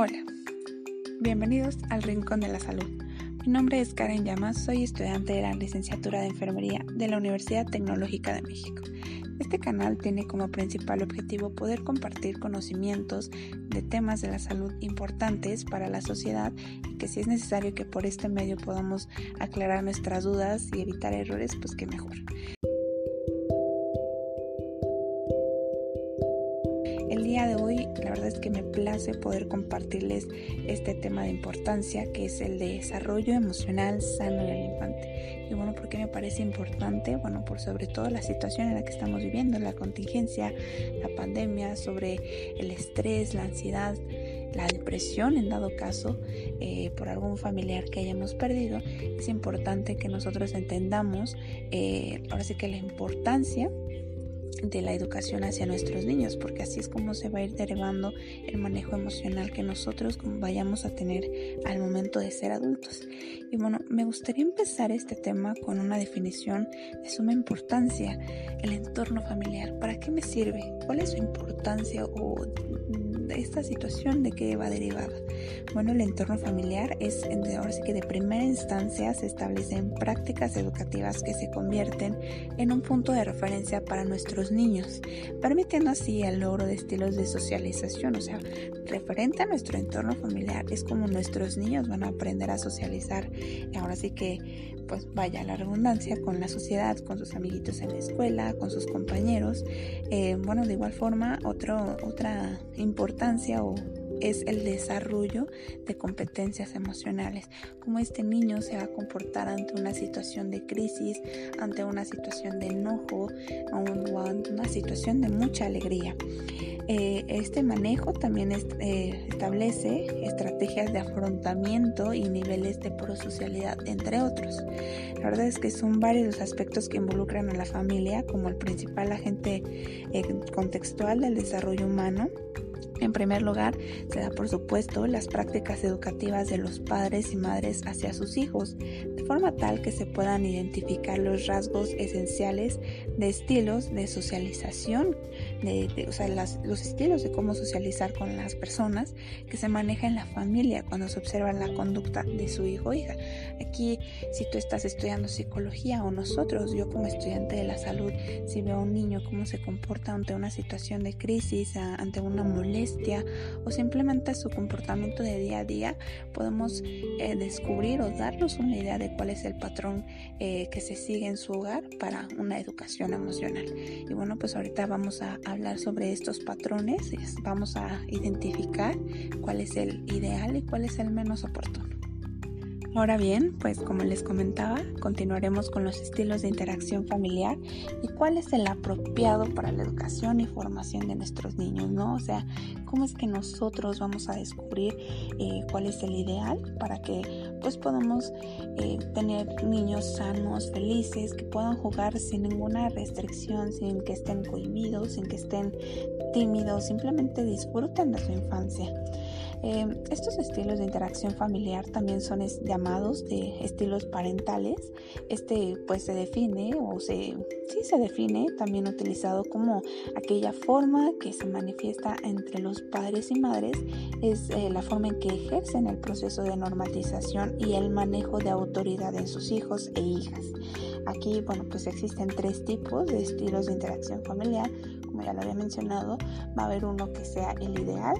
Hola, bienvenidos al Rincón de la Salud. Mi nombre es Karen Llamas, soy estudiante de la licenciatura de Enfermería de la Universidad Tecnológica de México. Este canal tiene como principal objetivo poder compartir conocimientos de temas de la salud importantes para la sociedad y que si es necesario que por este medio podamos aclarar nuestras dudas y evitar errores, pues que mejor. Día de hoy la verdad es que me place poder compartirles este tema de importancia que es el de desarrollo emocional sano del infante. Y bueno, ¿por qué me parece importante? Bueno, por sobre todo la situación en la que estamos viviendo, la contingencia, la pandemia, sobre el estrés, la ansiedad, la depresión en dado caso eh, por algún familiar que hayamos perdido, es importante que nosotros entendamos eh, ahora sí que la importancia de la educación hacia nuestros niños, porque así es como se va a ir derivando el manejo emocional que nosotros vayamos a tener al momento de ser adultos. Y bueno, me gustaría empezar este tema con una definición de suma importancia, el entorno familiar. ¿Para qué me sirve? ¿Cuál es su importancia esta situación de qué va derivada? Bueno, el entorno familiar es, ahora sí que de primera instancia se establecen prácticas educativas que se convierten en un punto de referencia para nuestros niños, permitiendo así el logro de estilos de socialización, o sea, referente a nuestro entorno familiar es como nuestros niños van a aprender a socializar, ahora sí que pues vaya la redundancia con la sociedad, con sus amiguitos en la escuela, con sus compañeros. Eh, bueno, de igual forma, otro, otra importancia o es el desarrollo de competencias emocionales, cómo este niño se va a comportar ante una situación de crisis, ante una situación de enojo o ante una situación de mucha alegría. Eh, este manejo también eh, establece estrategias de afrontamiento y niveles de prosocialidad, entre otros. La verdad es que son varios los aspectos que involucran a la familia como el principal agente eh, contextual del desarrollo humano en primer lugar, se da por supuesto las prácticas educativas de los padres y madres hacia sus hijos, de forma tal que se puedan identificar los rasgos esenciales de estilos de socialización, de, o sea, los estilos de cómo socializar con las personas que se maneja en la familia cuando se observa la conducta de su hijo o hija. Aquí, si tú estás estudiando psicología o nosotros, yo como estudiante de la salud, si veo a un niño cómo se comporta ante una situación de crisis, ante una molestia, o simplemente su comportamiento de día a día, podemos eh, descubrir o darnos una idea de cuál es el patrón eh, que se sigue en su hogar para una educación emocional. Y bueno, pues ahorita vamos a hablar sobre estos patrones, vamos a identificar cuál es el ideal y cuál es el menos oportuno. Ahora bien, pues como les comentaba, continuaremos con los estilos de interacción familiar y cuál es el apropiado para la educación y formación de nuestros niños, ¿no? O sea, cómo es que nosotros vamos a descubrir eh, cuál es el ideal para que pues podamos eh, tener niños sanos, felices, que puedan jugar sin ninguna restricción, sin que estén cohibidos, sin que estén tímidos, simplemente disfruten de su infancia. Em, estos estilos de interacción familiar también son llamados de estilos parentales. Este pues se define o se, sí se define también utilizado como aquella forma que se manifiesta entre los padres y madres es eh, la forma en que ejercen el proceso de normatización y el manejo de autoridad en sus hijos e hijas. Aquí, bueno, pues existen tres tipos de estilos de interacción familiar como ya lo había mencionado, va a haber uno que sea el ideal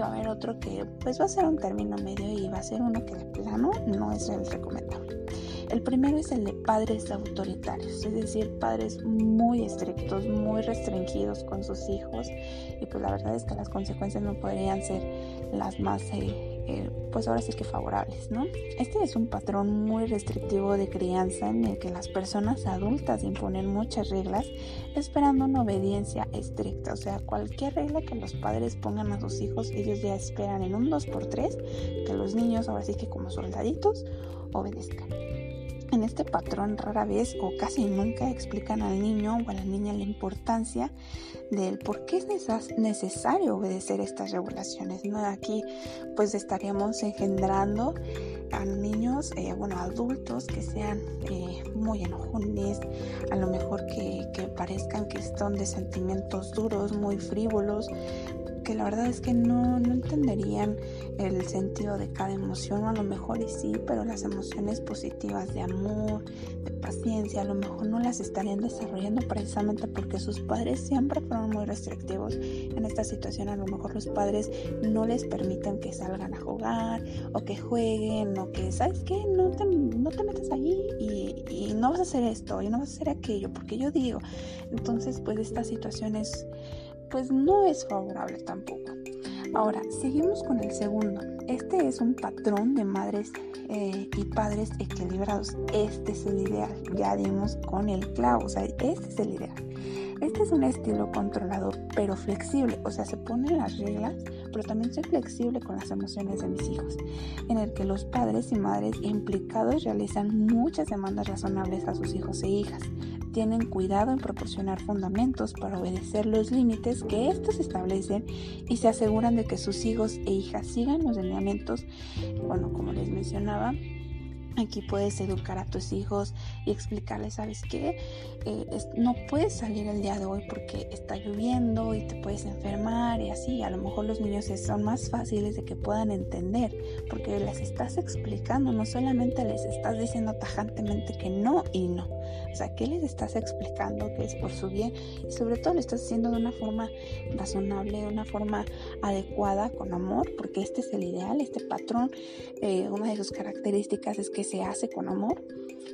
va a haber otro que pues va a ser un término medio y va a ser uno que de plano no es el recomendable. El primero es el de padres autoritarios, es decir, padres muy estrictos, muy restringidos con sus hijos y pues la verdad es que las consecuencias no podrían ser las más eh, eh, pues ahora sí que favorables, ¿no? Este es un patrón muy restrictivo de crianza en el que las personas adultas imponen muchas reglas esperando una obediencia estricta, o sea, cualquier regla que los padres pongan a sus hijos, ellos ya esperan en un 2x3 que los niños ahora sí que como soldaditos obedezcan. En este patrón rara vez o casi nunca explican al niño o a la niña la importancia del por qué es necesario obedecer estas regulaciones. ¿no? Aquí pues estaríamos engendrando a niños, eh, bueno, adultos que sean eh, muy enojones, a lo mejor que, que parezcan que están de sentimientos duros, muy frívolos, porque la verdad es que no, no entenderían el sentido de cada emoción, a lo mejor y sí, pero las emociones positivas de amor, de paciencia, a lo mejor no las estarían desarrollando precisamente porque sus padres siempre fueron muy restrictivos en esta situación, a lo mejor los padres no les permiten que salgan a jugar o que jueguen o que, ¿sabes qué? No te, no te metas allí y, y no vas a hacer esto y no vas a hacer aquello, porque yo digo, entonces pues esta situación es pues no es favorable tampoco. Ahora, seguimos con el segundo. Este es un patrón de madres eh, y padres equilibrados. Este es el ideal. Ya dimos con el clavo, o sea, este es el ideal. Este es un estilo controlador, pero flexible, o sea, se ponen las reglas, pero también soy flexible con las emociones de mis hijos, en el que los padres y madres implicados realizan muchas demandas razonables a sus hijos e hijas, tienen cuidado en proporcionar fundamentos para obedecer los límites que estos establecen y se aseguran de que sus hijos e hijas sigan los lineamientos, bueno, como les mencionaba, Aquí puedes educar a tus hijos y explicarles, ¿sabes qué? Eh, no puedes salir el día de hoy porque está lloviendo y te puedes enfermar y así. A lo mejor los niños son más fáciles de que puedan entender porque les estás explicando, no solamente les estás diciendo tajantemente que no y no. O sea, ¿qué les estás explicando que es por su bien? Y sobre todo lo estás haciendo de una forma razonable, de una forma adecuada, con amor, porque este es el ideal, este patrón. Eh, una de sus características es que se hace con amor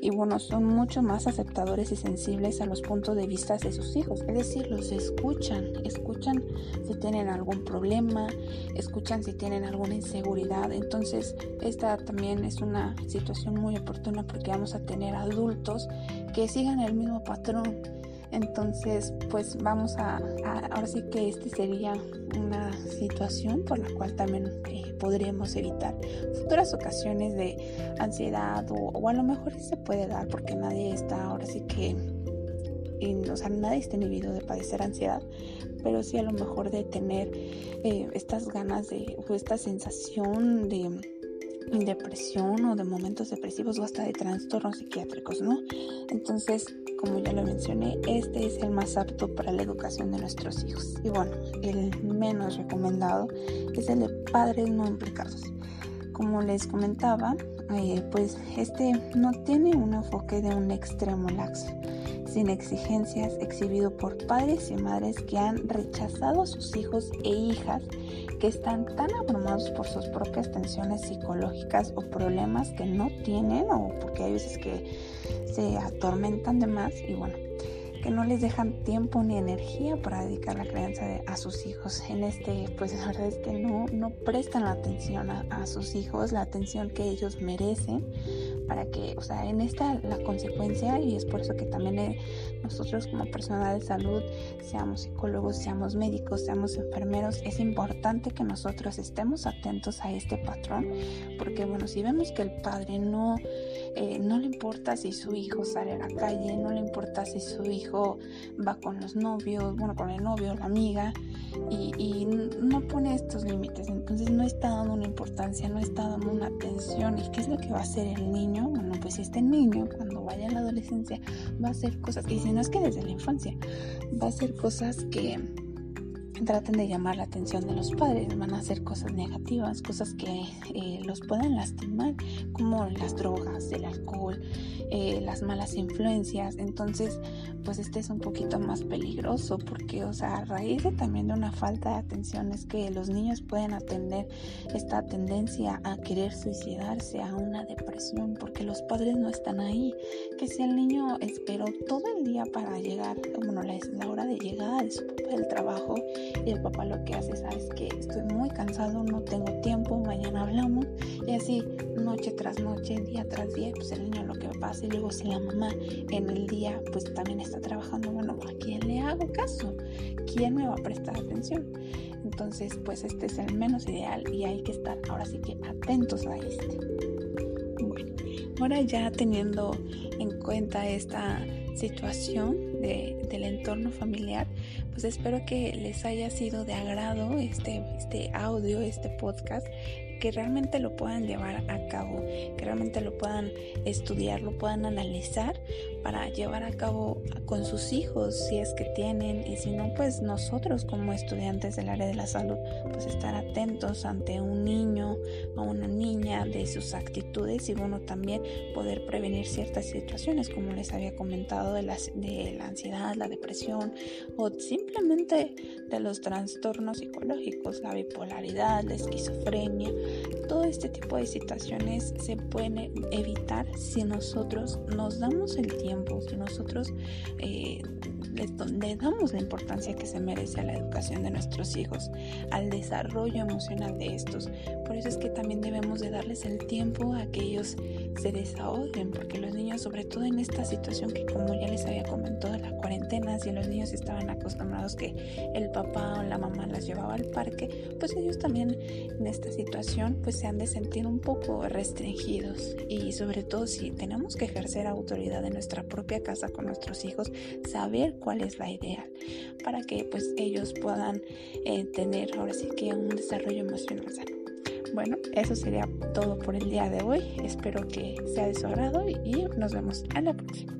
y bueno, son mucho más aceptadores y sensibles a los puntos de vista de sus hijos. Es decir, los escuchan, escuchan si tienen algún problema, escuchan si tienen alguna inseguridad. Entonces, esta también es una situación muy oportuna porque vamos a tener adultos que sigan el mismo patrón. Entonces, pues vamos a, ahora sí que este sería una situación por la cual también eh, podríamos evitar futuras ocasiones de ansiedad o, a lo mejor se puede dar porque nadie está ahora sí que, o sea, nadie está inhibido de padecer ansiedad, pero sí a lo mejor de tener eh, estas ganas de, o esta sensación de depresión o de momentos depresivos o hasta de trastornos psiquiátricos, ¿no? Entonces, como ya lo mencioné, este es el más apto para la educación de nuestros hijos. Y bueno, el menos recomendado es el de padres no implicados. Como les comentaba, eh, pues este no tiene un enfoque de un extremo laxo sin exigencias exhibido por padres y madres que han rechazado a sus hijos e hijas que están tan abrumados por sus propias tensiones psicológicas o problemas que no tienen o porque hay veces que se atormentan de más y bueno, que no les dejan tiempo ni energía para dedicar la crianza a sus hijos. En este, pues la verdad es que no, no prestan la atención a, a sus hijos, la atención que ellos merecen para que, o sea, en esta la consecuencia y es por eso que también eh, nosotros como personal de salud, seamos psicólogos, seamos médicos, seamos enfermeros, es importante que nosotros estemos atentos a este patrón, porque bueno, si vemos que el padre no, eh, no le importa si su hijo sale a la calle, no le importa si su hijo va con los novios, bueno, con el novio, la amiga, y, y no pone estos límites, entonces no está dando una importancia, no está dando una atención, ¿y qué es lo que va a hacer el niño? bueno, pues este niño cuando vaya a la adolescencia va a hacer cosas, y si no es que desde la infancia, va a hacer cosas que traten de llamar la atención de los padres, van a hacer cosas negativas, cosas que eh, los puedan lastimar, como las drogas, el alcohol, eh, las malas influencias. Entonces, pues este es un poquito más peligroso porque, o sea, a raíz de también de una falta de atención es que los niños pueden atender esta tendencia a querer suicidarse, a una depresión, porque los padres no están ahí. Que si el niño esperó todo el día para llegar, bueno, la, la hora de llegada de su del trabajo y el papá lo que hace, sabes que estoy muy cansado, no tengo tiempo, mañana hablamos y así noche tras noche, día tras día, pues el niño lo que pasa y luego si la mamá en el día pues también está trabajando, bueno, ¿a quién le hago caso? ¿Quién me va a prestar atención? Entonces pues este es el menos ideal y hay que estar ahora sí que atentos a este. Bueno, ahora ya teniendo en cuenta esta situación del entorno familiar, pues espero que les haya sido de agrado este, este audio, este podcast, que realmente lo puedan llevar a cabo, que realmente lo puedan estudiar, lo puedan analizar, para llevar a cabo con sus hijos si es que tienen y si no pues nosotros como estudiantes del área de la salud pues estar atentos ante un niño o una niña de sus actitudes y bueno también poder prevenir ciertas situaciones como les había comentado de la, de la ansiedad, la depresión o simplemente de los trastornos psicológicos, la bipolaridad, la esquizofrenia, todo este tipo de situaciones se pueden evitar si nosotros nos damos el tiempo, si nosotros eh, le, damos la importancia que se merece a la educación de nuestros hijos, al desarrollo emocional de estos. Por eso es que también debemos de darles el tiempo a que ellos se desahoguen, porque los niños, sobre todo en esta situación que como ya les había comentado, la cuarentena, si los niños estaban acostumbrados que el papá o la mamá las llevaba al parque, pues ellos también en esta situación pues se han de sentir un poco restringidos y sobre todo si tenemos que ejercer autoridad en nuestra propia casa con nuestros hijos, saber cuál es la ideal para que pues ellos puedan eh, tener ahora sí que un desarrollo emocional sano. Bueno, eso sería todo por el día de hoy. Espero que sea de su agrado y nos vemos en la próxima.